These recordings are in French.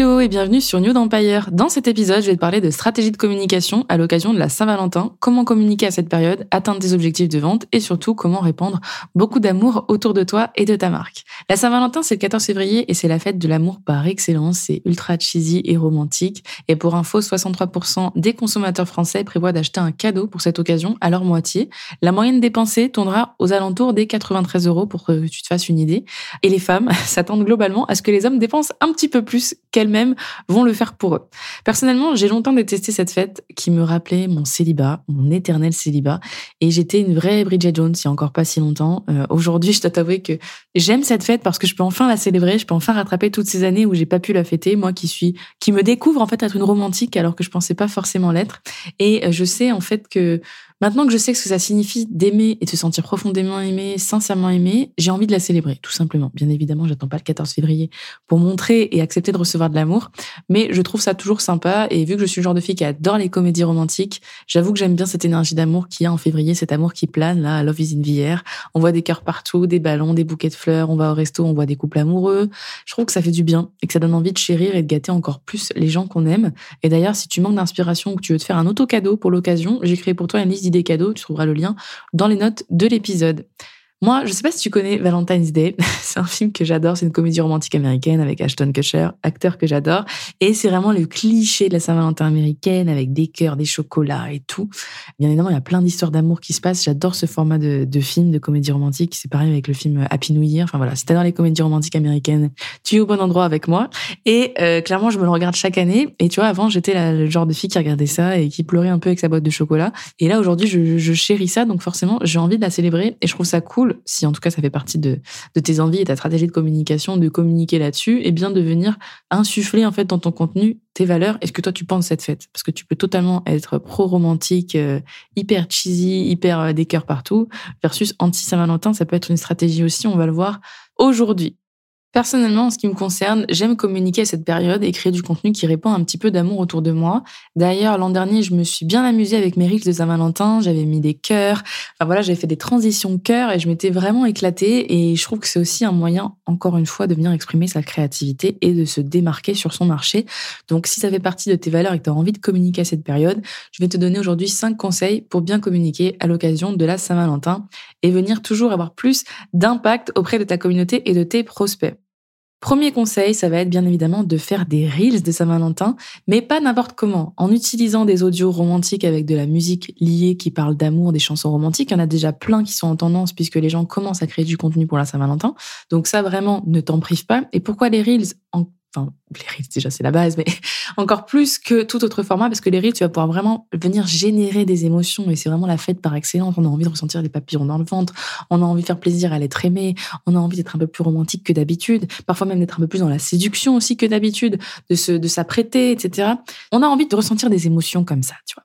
Hello et bienvenue sur New Empire. Dans cet épisode, je vais te parler de stratégie de communication à l'occasion de la Saint-Valentin, comment communiquer à cette période, atteindre des objectifs de vente et surtout comment répandre beaucoup d'amour autour de toi et de ta marque. La Saint-Valentin, c'est le 14 février et c'est la fête de l'amour par excellence. C'est ultra cheesy et romantique. Et pour info, 63% des consommateurs français prévoient d'acheter un cadeau pour cette occasion à leur moitié. La moyenne dépensée tournera aux alentours des 93 euros pour que tu te fasses une idée. Et les femmes s'attendent globalement à ce que les hommes dépensent un petit peu plus qu'elles-mêmes vont le faire pour eux. Personnellement, j'ai longtemps détesté cette fête qui me rappelait mon célibat, mon éternel célibat, et j'étais une vraie Bridget Jones il y a encore pas si longtemps. Euh, aujourd'hui, je dois t'avouer que j'aime cette fête parce que je peux enfin la célébrer, je peux enfin rattraper toutes ces années où j'ai pas pu la fêter, moi qui suis, qui me découvre en fait être une romantique alors que je pensais pas forcément l'être. Et euh, je sais en fait que Maintenant que je sais ce que ça signifie d'aimer et de se sentir profondément aimé, sincèrement aimé, j'ai envie de la célébrer, tout simplement. Bien évidemment, j'attends pas le 14 février pour montrer et accepter de recevoir de l'amour, mais je trouve ça toujours sympa et vu que je suis le genre de fille qui adore les comédies romantiques, j'avoue que j'aime bien cette énergie d'amour qu'il y a en février, cet amour qui plane là, Love is in the air. On voit des cœurs partout, des ballons, des bouquets de fleurs, on va au resto, on voit des couples amoureux. Je trouve que ça fait du bien et que ça donne envie de chérir et de gâter encore plus les gens qu'on aime. Et d'ailleurs, si tu manques d'inspiration ou que tu veux te faire un auto cadeau pour l'occasion, j'ai créé pour toi une liste d'idées cadeaux, tu trouveras le lien dans les notes de l'épisode. Moi, je sais pas si tu connais Valentine's Day. c'est un film que j'adore. C'est une comédie romantique américaine avec Ashton Kutcher, acteur que j'adore. Et c'est vraiment le cliché de la Saint-Valentin américaine avec des cœurs, des chocolats et tout. Bien évidemment, il y a plein d'histoires d'amour qui se passent. J'adore ce format de, film, de comédie romantique. C'est pareil avec le film Happy New Year. Enfin voilà, si dans les comédies romantiques américaines, tu es au bon endroit avec moi. Et euh, clairement, je me le regarde chaque année. Et tu vois, avant, j'étais le genre de fille qui regardait ça et qui pleurait un peu avec sa boîte de chocolat. Et là, aujourd'hui, je, je chéris ça. Donc forcément, j'ai envie de la célébrer et je trouve ça cool si en tout cas ça fait partie de, tes envies et ta stratégie de communication, de communiquer là-dessus, et bien de venir insuffler en fait dans ton contenu tes valeurs et ce que toi tu penses cette fête. Parce que tu peux totalement être pro-romantique, euh, hyper cheesy, hyper euh, des cœurs partout, versus anti-Saint-Valentin, ça peut être une stratégie aussi, on va le voir aujourd'hui. Personnellement, en ce qui me concerne, j'aime communiquer à cette période et créer du contenu qui répand un petit peu d'amour autour de moi. D'ailleurs, l'an dernier, je me suis bien amusée avec mes reels de Saint-Valentin. J'avais mis des cœurs. Enfin voilà, j'avais fait des transitions cœurs et je m'étais vraiment éclatée. Et je trouve que c'est aussi un moyen, encore une fois, de venir exprimer sa créativité et de se démarquer sur son marché. Donc, si ça fait partie de tes valeurs et que tu as envie de communiquer à cette période, je vais te donner aujourd'hui cinq conseils pour bien communiquer à l'occasion de la Saint-Valentin et venir toujours avoir plus d'impact auprès de ta communauté et de tes prospects. Premier conseil, ça va être bien évidemment de faire des reels de Saint-Valentin, mais pas n'importe comment, en utilisant des audios romantiques avec de la musique liée qui parle d'amour, des chansons romantiques. Il y en a déjà plein qui sont en tendance puisque les gens commencent à créer du contenu pour la Saint-Valentin. Donc ça vraiment, ne t'en prive pas. Et pourquoi les reels en enfin les reels déjà c'est la base mais encore plus que tout autre format parce que les reels tu vas pouvoir vraiment venir générer des émotions et c'est vraiment la fête par excellence. On a envie de ressentir des papillons dans le ventre on a envie de faire plaisir à l'être aimé on a envie d'être un peu plus romantique que d'habitude parfois même d'être un peu plus dans la séduction aussi que d'habitude de se de s'apprêter etc on a envie de ressentir des émotions comme ça tu vois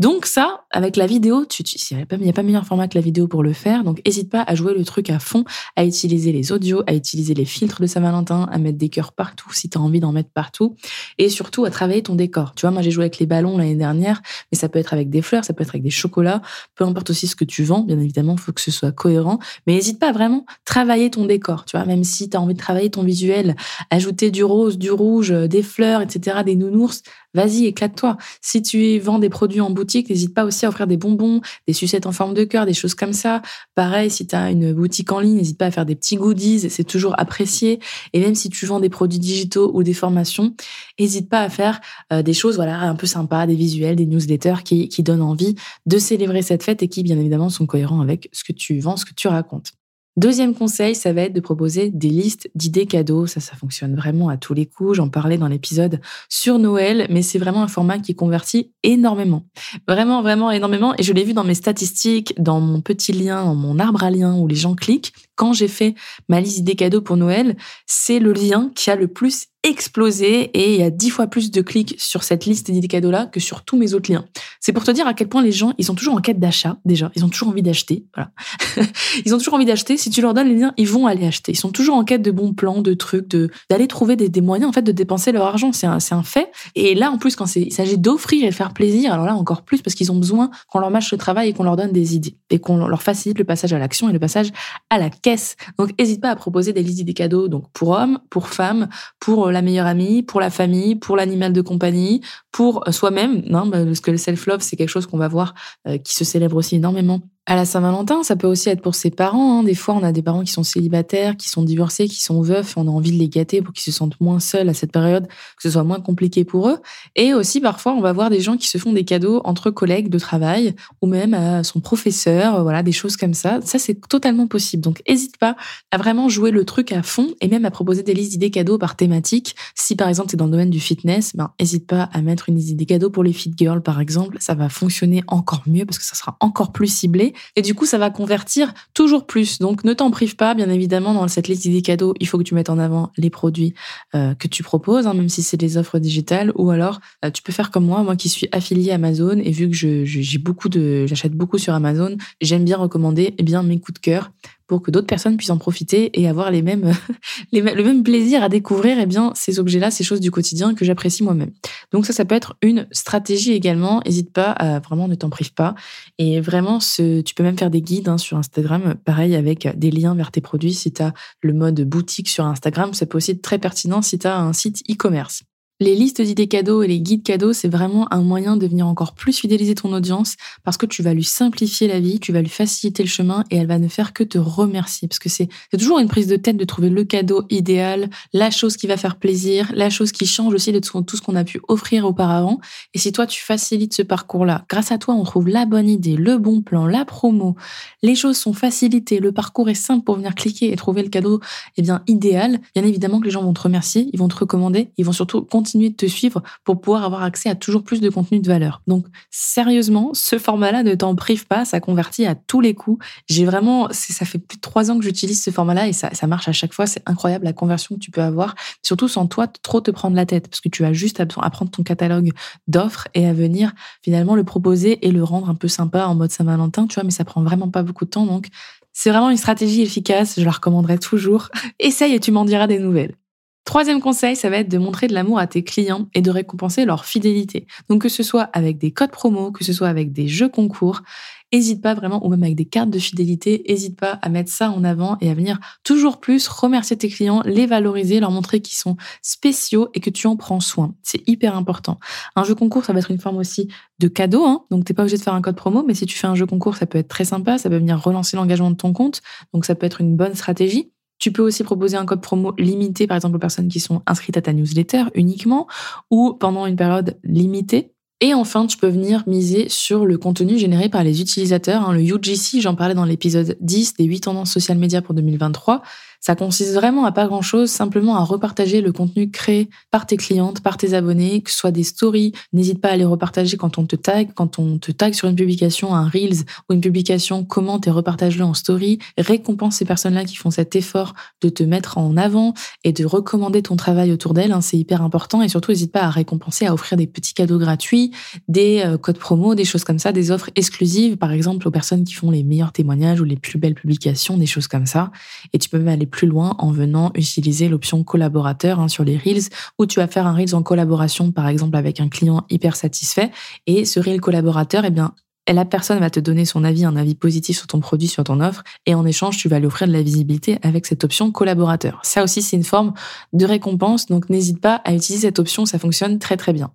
donc ça, avec la vidéo, tu, il n'y a, pas meilleur format que la vidéo pour le faire. Donc n'hésite pas à jouer le truc à fond, à utiliser les audios, à utiliser les filtres de Saint-Valentin, à mettre des cœurs partout si tu as envie d'en mettre partout. Et surtout à travailler ton décor. Tu vois, moi j'ai joué avec les ballons l'année dernière, mais ça peut être avec des fleurs, ça peut être avec des chocolats, peu importe aussi ce que tu vends. Bien évidemment, il faut que ce soit cohérent. Mais n'hésite pas à vraiment travailler ton décor. Tu vois, même si tu as envie de travailler ton visuel, ajouter du rose, du rouge, des fleurs, etc., des nounours, Vas-y, éclate-toi. Si tu vends des produits en boutique, n'hésite pas aussi à offrir des bonbons, des sucettes en forme de cœur, des choses comme ça. Pareil, si tu as une boutique en ligne, n'hésite pas à faire des petits goodies, c'est toujours apprécié. Et même si tu vends des produits digitaux ou des formations, n'hésite pas à faire euh, des choses voilà un peu sympas, des visuels, des newsletters qui, qui donnent envie de célébrer cette fête et qui, bien évidemment, sont cohérents avec ce que tu vends, ce que tu racontes. Deuxième conseil, ça va être de proposer des listes d'idées cadeaux. Ça, ça fonctionne vraiment à tous les coups. J'en parlais dans l'épisode sur Noël, mais c'est vraiment un format qui convertit énormément. Vraiment, vraiment énormément. Et je l'ai vu dans mes statistiques, dans mon petit lien, dans mon arbre à liens où les gens cliquent. Quand j'ai fait ma liste d'idées cadeaux pour Noël, c'est le lien qui a le plus explosé et il y a dix fois plus de clics sur cette liste d'idées cadeaux-là que sur tous mes autres liens. C'est pour te dire à quel point les gens, ils sont toujours en quête d'achat, déjà. Ils ont toujours envie d'acheter. Voilà. ils ont toujours envie d'acheter. Si tu leur donnes les liens, ils vont aller acheter. Ils sont toujours en quête de bons plans, de trucs, de, d'aller trouver des, des, moyens, en fait, de dépenser leur argent. C'est un, c'est un fait. Et là, en plus, quand il s'agit d'offrir et de faire plaisir, alors là, encore plus parce qu'ils ont besoin qu'on leur mâche le travail et qu'on leur donne des idées et qu'on leur facilite le passage à l'action et le passage à la caisse. Donc, n'hésite pas à proposer des listes d'idées cadeaux, donc pour hommes, pour femmes, pour la meilleure amie, pour la famille, pour l'animal de compagnie, pour soi-même, non, bah, parce que le self-love, c'est quelque chose qu'on va voir euh, qui se célèbre aussi énormément à la Saint-Valentin, ça peut aussi être pour ses parents. Hein. Des fois, on a des parents qui sont célibataires, qui sont divorcés, qui sont veufs. On a envie de les gâter pour qu'ils se sentent moins seuls à cette période, que ce soit moins compliqué pour eux. Et aussi, parfois, on va voir des gens qui se font des cadeaux entre collègues de travail ou même à son professeur. Voilà, des choses comme ça. Ça, c'est totalement possible. Donc, n'hésite pas à vraiment jouer le truc à fond et même à proposer des listes d'idées cadeaux par thématique. Si, par exemple, tu es dans le domaine du fitness, ben, n'hésite pas à mettre une liste d'idées cadeaux pour les fit girls, par exemple. Ça va fonctionner encore mieux parce que ça sera encore plus ciblé. Et du coup, ça va convertir toujours plus. Donc, ne t'en prive pas. Bien évidemment, dans cette liste d'idées cadeaux, il faut que tu mettes en avant les produits euh, que tu proposes, hein, même si c'est des offres digitales. Ou alors, euh, tu peux faire comme moi, moi qui suis affiliée Amazon et vu que j'ai beaucoup j'achète beaucoup sur Amazon, j'aime bien recommander eh bien mes coups de cœur pour que d'autres personnes puissent en profiter et avoir les mêmes, les, le même plaisir à découvrir eh bien, ces objets-là, ces choses du quotidien que j'apprécie moi-même. Donc ça, ça peut être une stratégie également. N'hésite pas à vraiment ne t'en prive pas. Et vraiment, ce, tu peux même faire des guides hein, sur Instagram, pareil avec des liens vers tes produits. Si tu as le mode boutique sur Instagram, ça peut aussi être très pertinent si tu as un site e-commerce. Les listes d'idées cadeaux et les guides cadeaux, c'est vraiment un moyen de venir encore plus fidéliser ton audience parce que tu vas lui simplifier la vie, tu vas lui faciliter le chemin et elle va ne faire que te remercier parce que c'est toujours une prise de tête de trouver le cadeau idéal, la chose qui va faire plaisir, la chose qui change aussi de tout ce qu'on a pu offrir auparavant. Et si toi tu facilites ce parcours-là, grâce à toi on trouve la bonne idée, le bon plan, la promo, les choses sont facilitées, le parcours est simple pour venir cliquer et trouver le cadeau eh bien idéal, bien évidemment que les gens vont te remercier, ils vont te recommander, ils vont surtout continuer de te suivre pour pouvoir avoir accès à toujours plus de contenu de valeur. Donc, sérieusement, ce format-là ne t'en prive pas, ça convertit à tous les coups. J'ai vraiment, ça fait plus de trois ans que j'utilise ce format-là et ça, ça marche à chaque fois. C'est incroyable la conversion que tu peux avoir, surtout sans toi trop te prendre la tête, parce que tu as juste à prendre ton catalogue d'offres et à venir finalement le proposer et le rendre un peu sympa en mode Saint-Valentin, tu vois, mais ça prend vraiment pas beaucoup de temps. Donc, c'est vraiment une stratégie efficace, je la recommanderais toujours. Essaye et tu m'en diras des nouvelles. Troisième conseil, ça va être de montrer de l'amour à tes clients et de récompenser leur fidélité. Donc que ce soit avec des codes promo, que ce soit avec des jeux concours, n'hésite pas vraiment, ou même avec des cartes de fidélité, n'hésite pas à mettre ça en avant et à venir toujours plus remercier tes clients, les valoriser, leur montrer qu'ils sont spéciaux et que tu en prends soin. C'est hyper important. Un jeu concours, ça va être une forme aussi de cadeau, hein donc t'es pas obligé de faire un code promo, mais si tu fais un jeu concours, ça peut être très sympa, ça peut venir relancer l'engagement de ton compte, donc ça peut être une bonne stratégie. Tu peux aussi proposer un code promo limité, par exemple, aux personnes qui sont inscrites à ta newsletter uniquement, ou pendant une période limitée. Et enfin, tu peux venir miser sur le contenu généré par les utilisateurs. Hein. Le UGC, j'en parlais dans l'épisode 10 des 8 tendances social médias pour 2023. Ça consiste vraiment à pas grand chose, simplement à repartager le contenu créé par tes clientes, par tes abonnés, que ce soit des stories. N'hésite pas à les repartager quand on te tag, quand on te tag sur une publication, un Reels ou une publication, commente et repartage-le en story. Récompense ces personnes-là qui font cet effort de te mettre en avant et de recommander ton travail autour d'elles. Hein, c'est hyper important et surtout n'hésite pas à récompenser, à offrir des petits cadeaux gratuits, des euh, codes promo, des choses comme ça, des offres exclusives, par exemple aux personnes qui font les meilleurs témoignages ou les plus belles publications, des choses comme ça. Et tu peux même aller plus loin en venant utiliser l'option collaborateur hein, sur les Reels où tu vas faire un Reels en collaboration par exemple avec un client hyper satisfait et ce Reel collaborateur, eh bien, la personne va te donner son avis, un avis positif sur ton produit, sur ton offre, et en échange, tu vas lui offrir de la visibilité avec cette option collaborateur. Ça aussi, c'est une forme de récompense, donc n'hésite pas à utiliser cette option, ça fonctionne très très bien.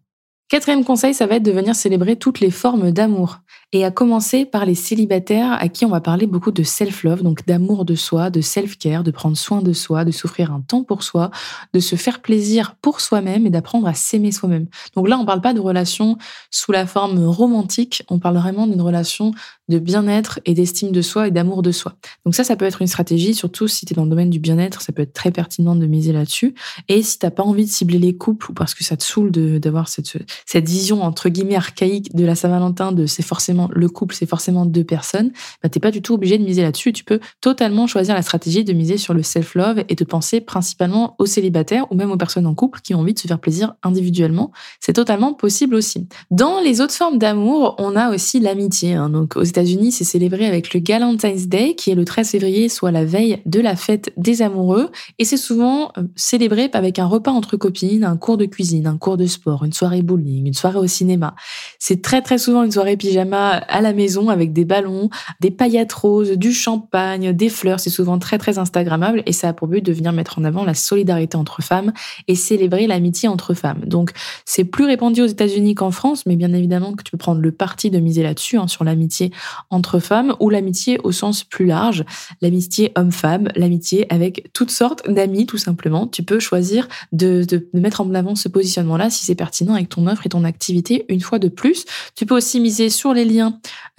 Quatrième conseil, ça va être de venir célébrer toutes les formes d'amour. Et à commencer par les célibataires à qui on va parler beaucoup de self-love, donc d'amour de soi, de self-care, de prendre soin de soi, de s'offrir un temps pour soi, de se faire plaisir pour soi-même et d'apprendre à s'aimer soi-même. Donc là, on parle pas de relation sous la forme romantique, on parle vraiment d'une relation de bien-être et d'estime de soi et d'amour de soi. Donc ça, ça peut être une stratégie, surtout si tu es dans le domaine du bien-être, ça peut être très pertinent de miser là-dessus. Et si t'as pas envie de cibler les couples ou parce que ça te saoule d'avoir cette, cette vision entre guillemets archaïque de la Saint-Valentin, de c'est forcément le couple, c'est forcément deux personnes, bah t'es pas du tout obligé de miser là-dessus. Tu peux totalement choisir la stratégie de miser sur le self-love et de penser principalement aux célibataires ou même aux personnes en couple qui ont envie de se faire plaisir individuellement. C'est totalement possible aussi. Dans les autres formes d'amour, on a aussi l'amitié. Hein. Donc aux États-Unis, c'est célébré avec le Galentine's Day, qui est le 13 février, soit la veille de la fête des amoureux. Et c'est souvent euh, célébré avec un repas entre copines, un cours de cuisine, un cours de sport, une soirée bowling, une soirée au cinéma. C'est très très souvent une soirée pyjama à la maison avec des ballons, des paillettes roses, du champagne, des fleurs. C'est souvent très très instagrammable et ça a pour but de venir mettre en avant la solidarité entre femmes et célébrer l'amitié entre femmes. Donc c'est plus répandu aux États-Unis qu'en France, mais bien évidemment que tu peux prendre le parti de miser là-dessus, hein, sur l'amitié entre femmes ou l'amitié au sens plus large, l'amitié homme-femme, l'amitié avec toutes sortes d'amis tout simplement. Tu peux choisir de, de, mettre en avant ce positionnement-là si c'est pertinent avec ton offre et ton activité une fois de plus. Tu peux aussi miser sur les liens,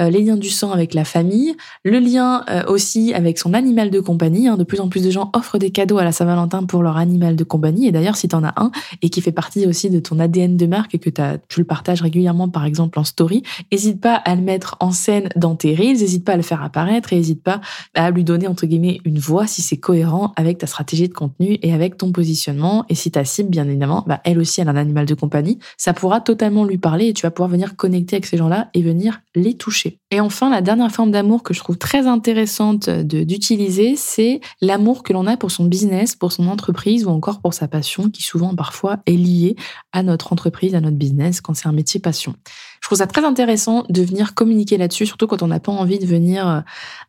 euh, les liens du sang avec la famille, le lien euh, aussi avec son animal de compagnie. Hein. De plus en plus de gens offrent des cadeaux à la Saint-Valentin pour leur animal de compagnie. Et d'ailleurs, si tu en as un et qui fait partie aussi de ton ADN de marque et que tu le partages régulièrement, par exemple en story, n'hésite pas à le mettre en scène dans tes reels, n'hésite pas à le faire apparaître et n'hésite pas à lui donner entre guillemets une voix si c'est cohérent avec ta stratégie de contenu et avec ton positionnement. Et si ta cible, bien évidemment, bah, elle aussi, elle a un animal de compagnie, ça pourra totalement lui parler et tu vas pouvoir venir connecter avec ces gens-là et venir les toucher. Et enfin, la dernière forme d'amour que je trouve très intéressante d'utiliser, c'est l'amour que l'on a pour son business, pour son entreprise ou encore pour sa passion qui souvent parfois est liée à notre entreprise, à notre business quand c'est un métier passion. Je trouve ça très intéressant de venir communiquer là-dessus, surtout quand on n'a pas envie de venir euh,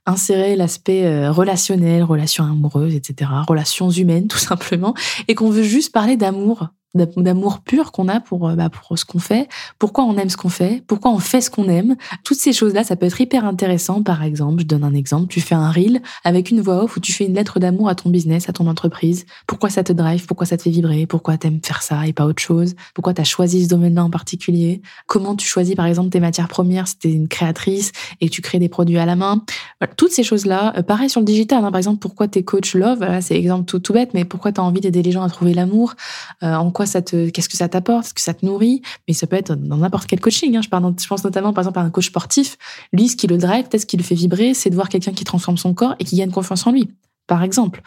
insérer l'aspect euh, relationnel, relations amoureuses, etc., relations humaines tout simplement, et qu'on veut juste parler d'amour d'amour pur qu'on a pour, euh, bah, pour ce qu'on fait, pourquoi on aime ce qu'on fait, pourquoi on fait ce qu'on aime. Toutes ces choses-là, ça peut être hyper intéressant. Par exemple, je donne un exemple, tu fais un reel avec une voix off où tu fais une lettre d'amour à ton business, à ton entreprise. Pourquoi ça te drive, pourquoi ça te fait vibrer, pourquoi t'aimes faire ça et pas autre chose, pourquoi t'as choisi ce domaine-là en particulier, comment tu choisis par exemple tes matières premières si t'es une créatrice et que tu crées des produits à la main? toutes ces choses-là, euh, pareil sur le digital, hein. par exemple, pourquoi t'es coach love, voilà, c'est exemple tout, bête, mais pourquoi t'as envie d'aider les gens à trouver l'amour, euh, en qu'est-ce que ça t'apporte, est-ce que ça te nourrit, mais ça peut être dans n'importe quel coaching. Hein. Je pense notamment par exemple à un coach sportif. Lui, ce qui le drive, peut-être ce qui le fait vibrer, c'est de voir quelqu'un qui transforme son corps et qui gagne confiance en lui, par exemple.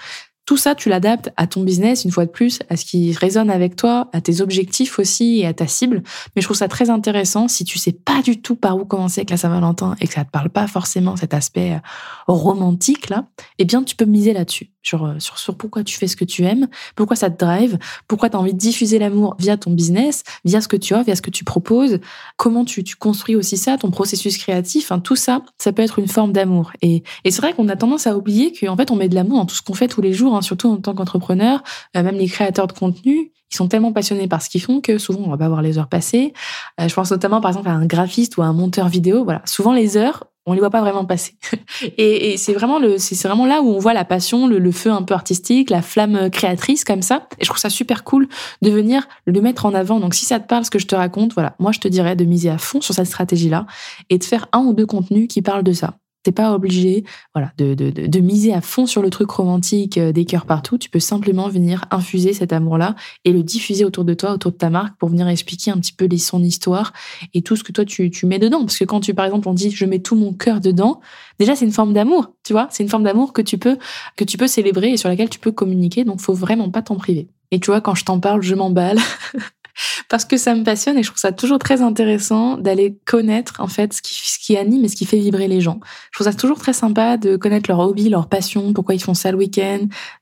Tout ça, tu l'adaptes à ton business, une fois de plus, à ce qui résonne avec toi, à tes objectifs aussi et à ta cible. Mais je trouve ça très intéressant si tu sais pas du tout par où commencer avec la Saint-Valentin et que ça te parle pas forcément cet aspect euh, romantique là, eh bien, tu peux miser là-dessus. Euh, sur, sur, pourquoi tu fais ce que tu aimes, pourquoi ça te drive, pourquoi tu as envie de diffuser l'amour via ton business, via ce que tu offres, via ce que tu proposes, comment tu, tu construis aussi ça, ton processus créatif, hein, tout ça, ça peut être une forme d'amour. Et, et c'est vrai qu'on a tendance à oublier qu'en fait, on met de l'amour dans tout ce qu'on fait tous les jours, hein, surtout en tant qu'entrepreneur, euh, même les créateurs de contenu, ils sont tellement passionnés par ce qu'ils font que souvent on va pas voir les heures passer. Euh, je pense notamment par exemple à un graphiste ou à un monteur vidéo. Voilà, souvent les heures, on les voit pas vraiment passer. et, c'est vraiment le, c'est vraiment là où on voit la passion, le, le, feu un peu artistique, la flamme créatrice comme ça. Et je trouve ça super cool de venir le mettre en avant. Donc si ça te parle ce que je te raconte, voilà, moi je te dirais de miser à fond sur cette stratégie-là et de faire un ou deux contenus qui parlent de ça. T'es pas obligé, voilà, de, de, de, miser à fond sur le truc romantique euh, des cœurs partout. Tu peux simplement venir infuser cet amour-là et le diffuser autour de toi, autour de ta marque, pour venir expliquer un petit peu son histoire et tout ce que toi tu, tu mets dedans. Parce que quand tu, par exemple, on dit je mets tout mon cœur dedans, déjà c'est une forme d'amour, tu vois. C'est une forme d'amour que tu peux que tu peux célébrer et sur laquelle tu peux communiquer. Donc faut vraiment pas t'en priver. Et tu vois, quand je t'en parle, je m'emballe. parce que ça me passionne et je trouve ça toujours très intéressant d'aller connaître en fait ce qui, ce qui anime et ce qui fait vibrer les gens. Je trouve ça toujours très sympa de connaître leur hobby, leur passion, pourquoi ils font ça le week-end,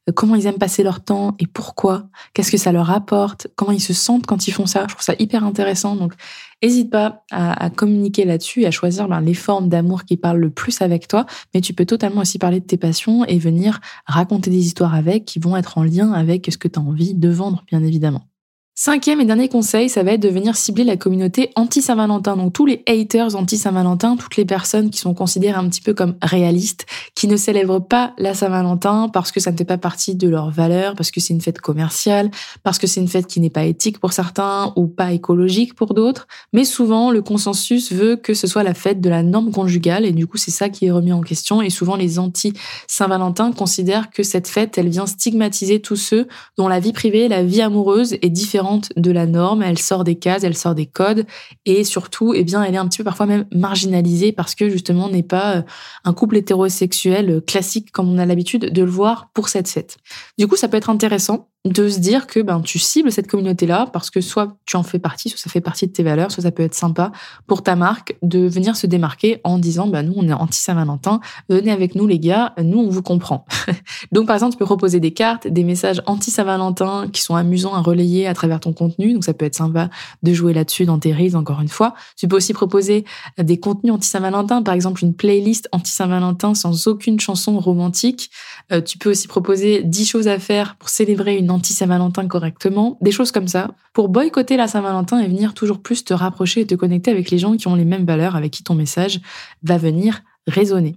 euh, comment ils aiment passer leur temps et pourquoi, qu'est-ce que ça leur apporte, comment ils se sentent quand ils font ça. Je trouve ça hyper intéressant. Donc, n'hésite pas à, à, communiquer là-dessus et à choisir ben, les formes d'amour qui parlent le plus avec toi. Mais tu peux totalement aussi parler de tes passions et venir raconter des histoires avec qui vont être en lien avec ce que tu as envie de vendre, bien évidemment. Cinquième et dernier conseil, ça va être de venir cibler la communauté anti-Saint-Valentin. Donc tous les haters anti-Saint-Valentin, toutes les personnes qui sont considérées un petit peu comme réalistes, qui ne célèbrent pas la Saint-Valentin parce que ça ne fait pas partie de leurs valeurs, parce que c'est une fête commerciale, parce que c'est une fête qui n'est pas éthique pour certains ou pas écologique pour d'autres. Mais souvent, le consensus veut que ce soit la fête de la norme conjugale et du coup, c'est ça qui est remis en question. Et souvent, les anti-Saint-Valentin considèrent que cette fête, elle vient stigmatiser tous ceux dont la vie privée, la vie amoureuse est différente de la norme, elle sort des cases, elle sort des codes et surtout, eh bien, elle est un petit peu parfois même marginalisée parce que justement, n'est pas euh, un couple hétérosexuel classique comme on a l'habitude de le voir pour cette fête. Du coup, ça peut être intéressant de se dire que ben tu cibles cette communauté-là parce que soit tu en fais partie, soit ça fait partie de tes valeurs, soit ça peut être sympa pour ta marque de venir se démarquer en disant ben nous on est anti Saint-Valentin, venez avec nous les gars, nous on vous comprend. donc par exemple tu peux proposer des cartes, des messages anti Saint-Valentin qui sont amusants à relayer à travers ton contenu, donc ça peut être sympa de jouer là-dessus dans tes reels encore une fois. Tu peux aussi proposer des contenus anti Saint-Valentin, par exemple une playlist anti Saint-Valentin sans aucune chanson romantique. Euh, tu peux aussi proposer 10 choses à faire pour célébrer une anti-Saint-Valentin correctement, des choses comme ça, pour boycotter la Saint-Valentin et venir toujours plus te rapprocher et te connecter avec les gens qui ont les mêmes valeurs, avec qui ton message va venir résonner.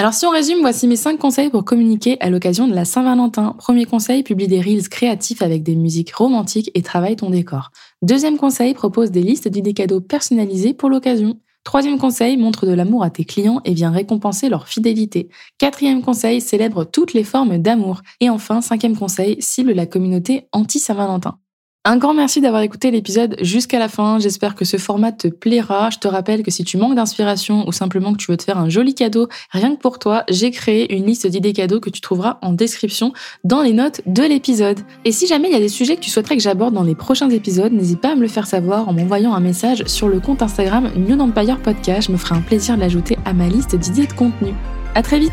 Alors si on résume, voici mes 5 conseils pour communiquer à l'occasion de la Saint-Valentin. Premier conseil, publie des reels créatifs avec des musiques romantiques et travaille ton décor. Deuxième conseil, propose des listes d'idées cadeaux personnalisées pour l'occasion. Troisième conseil, montre de l'amour à tes clients et viens récompenser leur fidélité. Quatrième conseil, célèbre toutes les formes d'amour. Et enfin, cinquième conseil, cible la communauté anti-Saint-Valentin. Un grand merci d'avoir écouté l'épisode jusqu'à la fin. J'espère que ce format te plaira. Je te rappelle que si tu manques d'inspiration ou simplement que tu veux te faire un joli cadeau, rien que pour toi, j'ai créé une liste d'idées cadeaux que tu trouveras en description dans les notes de l'épisode. Et si jamais il y a des sujets que tu souhaiterais que j'aborde dans les prochains épisodes, n'hésite pas à me le faire savoir en m'envoyant un message sur le compte Instagram New Empire Podcast. Je me ferai un plaisir de l'ajouter à ma liste d'idées de contenu. À très vite!